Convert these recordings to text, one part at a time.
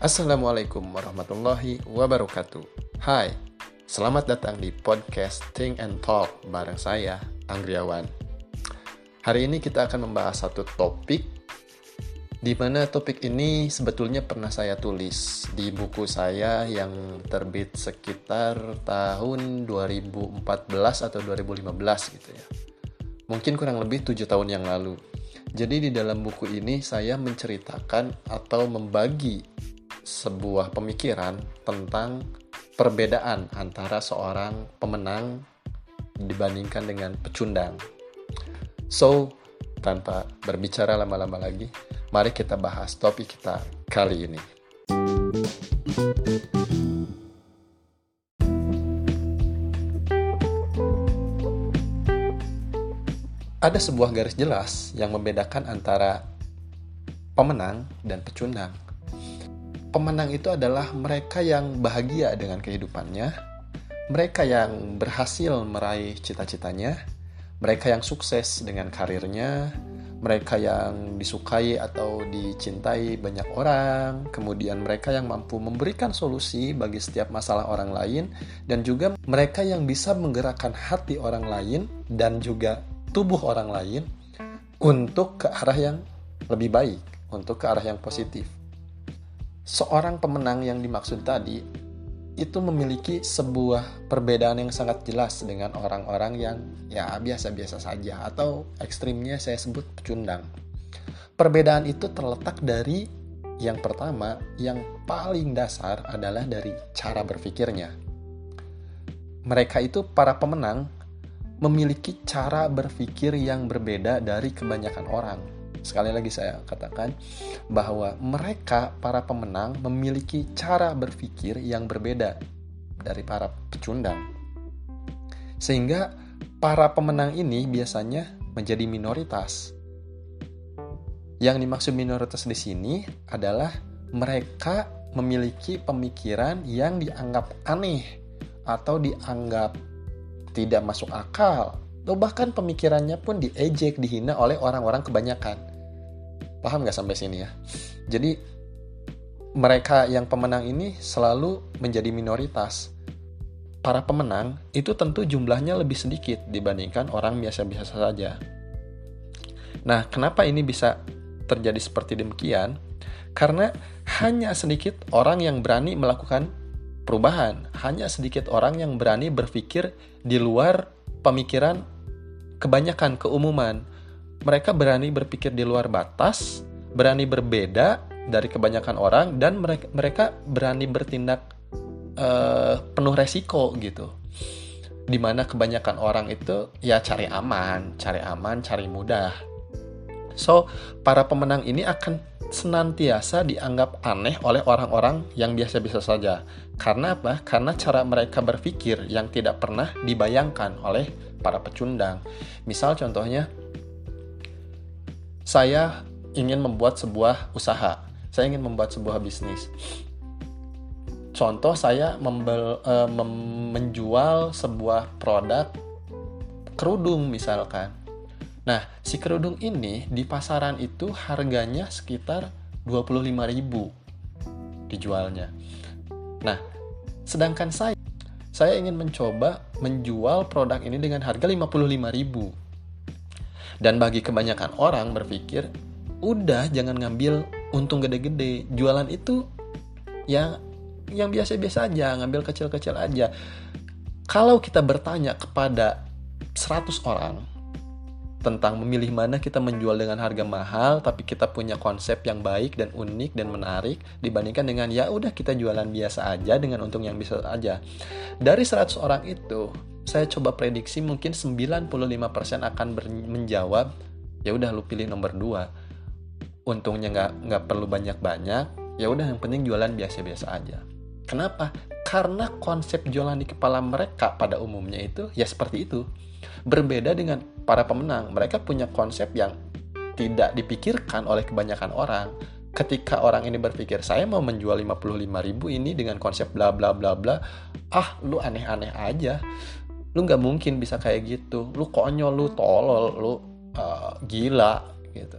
Assalamualaikum warahmatullahi wabarakatuh. Hai, selamat datang di podcast Think and Talk bareng saya, Anggriawan. Hari ini kita akan membahas satu topik di mana topik ini sebetulnya pernah saya tulis di buku saya yang terbit sekitar tahun 2014 atau 2015 gitu ya. Mungkin kurang lebih tujuh tahun yang lalu. Jadi di dalam buku ini saya menceritakan atau membagi sebuah pemikiran tentang perbedaan antara seorang pemenang dibandingkan dengan pecundang. So, tanpa berbicara lama-lama lagi, mari kita bahas topik kita kali ini. Ada sebuah garis jelas yang membedakan antara pemenang dan pecundang pemenang itu adalah mereka yang bahagia dengan kehidupannya, mereka yang berhasil meraih cita-citanya, mereka yang sukses dengan karirnya, mereka yang disukai atau dicintai banyak orang, kemudian mereka yang mampu memberikan solusi bagi setiap masalah orang lain, dan juga mereka yang bisa menggerakkan hati orang lain dan juga tubuh orang lain untuk ke arah yang lebih baik, untuk ke arah yang positif seorang pemenang yang dimaksud tadi itu memiliki sebuah perbedaan yang sangat jelas dengan orang-orang yang ya biasa-biasa saja atau ekstrimnya saya sebut pecundang. Perbedaan itu terletak dari yang pertama, yang paling dasar adalah dari cara berpikirnya. Mereka itu para pemenang memiliki cara berpikir yang berbeda dari kebanyakan orang Sekali lagi saya katakan bahwa mereka para pemenang memiliki cara berpikir yang berbeda dari para pecundang. Sehingga para pemenang ini biasanya menjadi minoritas. Yang dimaksud minoritas di sini adalah mereka memiliki pemikiran yang dianggap aneh atau dianggap tidak masuk akal atau bahkan pemikirannya pun diejek, dihina oleh orang-orang kebanyakan. Paham nggak sampai sini ya? Jadi mereka yang pemenang ini selalu menjadi minoritas. Para pemenang itu tentu jumlahnya lebih sedikit dibandingkan orang biasa-biasa saja. Nah, kenapa ini bisa terjadi seperti demikian? Karena hanya sedikit orang yang berani melakukan perubahan, hanya sedikit orang yang berani berpikir di luar pemikiran kebanyakan keumuman mereka berani berpikir di luar batas, berani berbeda dari kebanyakan orang, dan mereka, mereka berani bertindak uh, penuh resiko gitu. Di mana kebanyakan orang itu ya cari aman, cari aman, cari mudah. So, para pemenang ini akan senantiasa dianggap aneh oleh orang-orang yang biasa-biasa saja. Karena apa? Karena cara mereka berpikir yang tidak pernah dibayangkan oleh para pecundang. Misal contohnya, saya ingin membuat sebuah usaha. Saya ingin membuat sebuah bisnis. Contoh saya membel, uh, menjual sebuah produk kerudung misalkan. Nah, si kerudung ini di pasaran itu harganya sekitar 25.000 dijualnya. Nah, sedangkan saya saya ingin mencoba menjual produk ini dengan harga 55.000 dan bagi kebanyakan orang berpikir, udah jangan ngambil untung gede-gede. Jualan itu yang yang biasa-biasa aja, ngambil kecil-kecil aja. Kalau kita bertanya kepada 100 orang tentang memilih mana kita menjual dengan harga mahal tapi kita punya konsep yang baik dan unik dan menarik dibandingkan dengan ya udah kita jualan biasa aja dengan untung yang bisa aja. Dari 100 orang itu saya coba prediksi mungkin 95% akan menjawab ya udah lu pilih nomor 2 untungnya nggak nggak perlu banyak-banyak ya udah yang penting jualan biasa-biasa aja. Kenapa? Karena konsep jualan di kepala mereka pada umumnya itu ya seperti itu. Berbeda dengan para pemenang mereka punya konsep yang tidak dipikirkan oleh kebanyakan orang. Ketika orang ini berpikir saya mau menjual 55 ribu ini dengan konsep bla bla bla bla ah lu aneh-aneh aja lu nggak mungkin bisa kayak gitu lu konyol lu tolol lu uh, gila gitu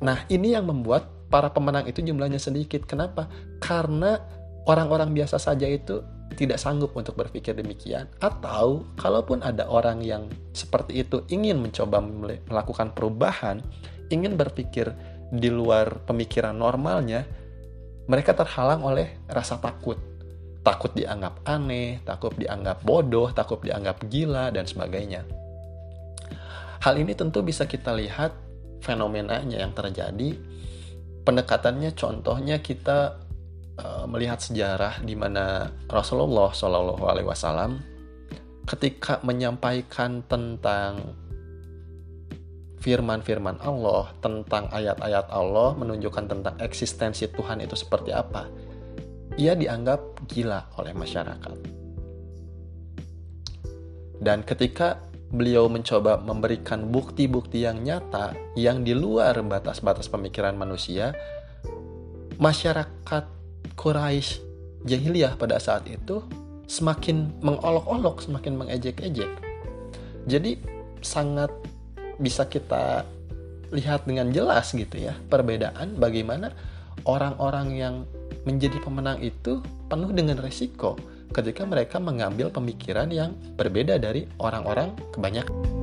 nah ini yang membuat para pemenang itu jumlahnya sedikit. Kenapa? Karena orang-orang biasa saja itu tidak sanggup untuk berpikir demikian atau kalaupun ada orang yang seperti itu ingin mencoba melakukan perubahan, ingin berpikir di luar pemikiran normalnya, mereka terhalang oleh rasa takut. Takut dianggap aneh, takut dianggap bodoh, takut dianggap gila dan sebagainya. Hal ini tentu bisa kita lihat fenomenanya yang terjadi. Pendekatannya contohnya kita uh, melihat sejarah di mana Rasulullah Shallallahu Alaihi Wasallam ketika menyampaikan tentang firman-firman Allah, tentang ayat-ayat Allah menunjukkan tentang eksistensi Tuhan itu seperti apa, ia dianggap gila oleh masyarakat. Dan ketika beliau mencoba memberikan bukti-bukti yang nyata yang di luar batas-batas pemikiran manusia, masyarakat Quraisy jahiliyah pada saat itu semakin mengolok-olok, semakin mengejek-ejek. Jadi sangat bisa kita lihat dengan jelas gitu ya perbedaan bagaimana orang-orang yang menjadi pemenang itu penuh dengan resiko ketika mereka mengambil pemikiran yang berbeda dari orang-orang kebanyakan.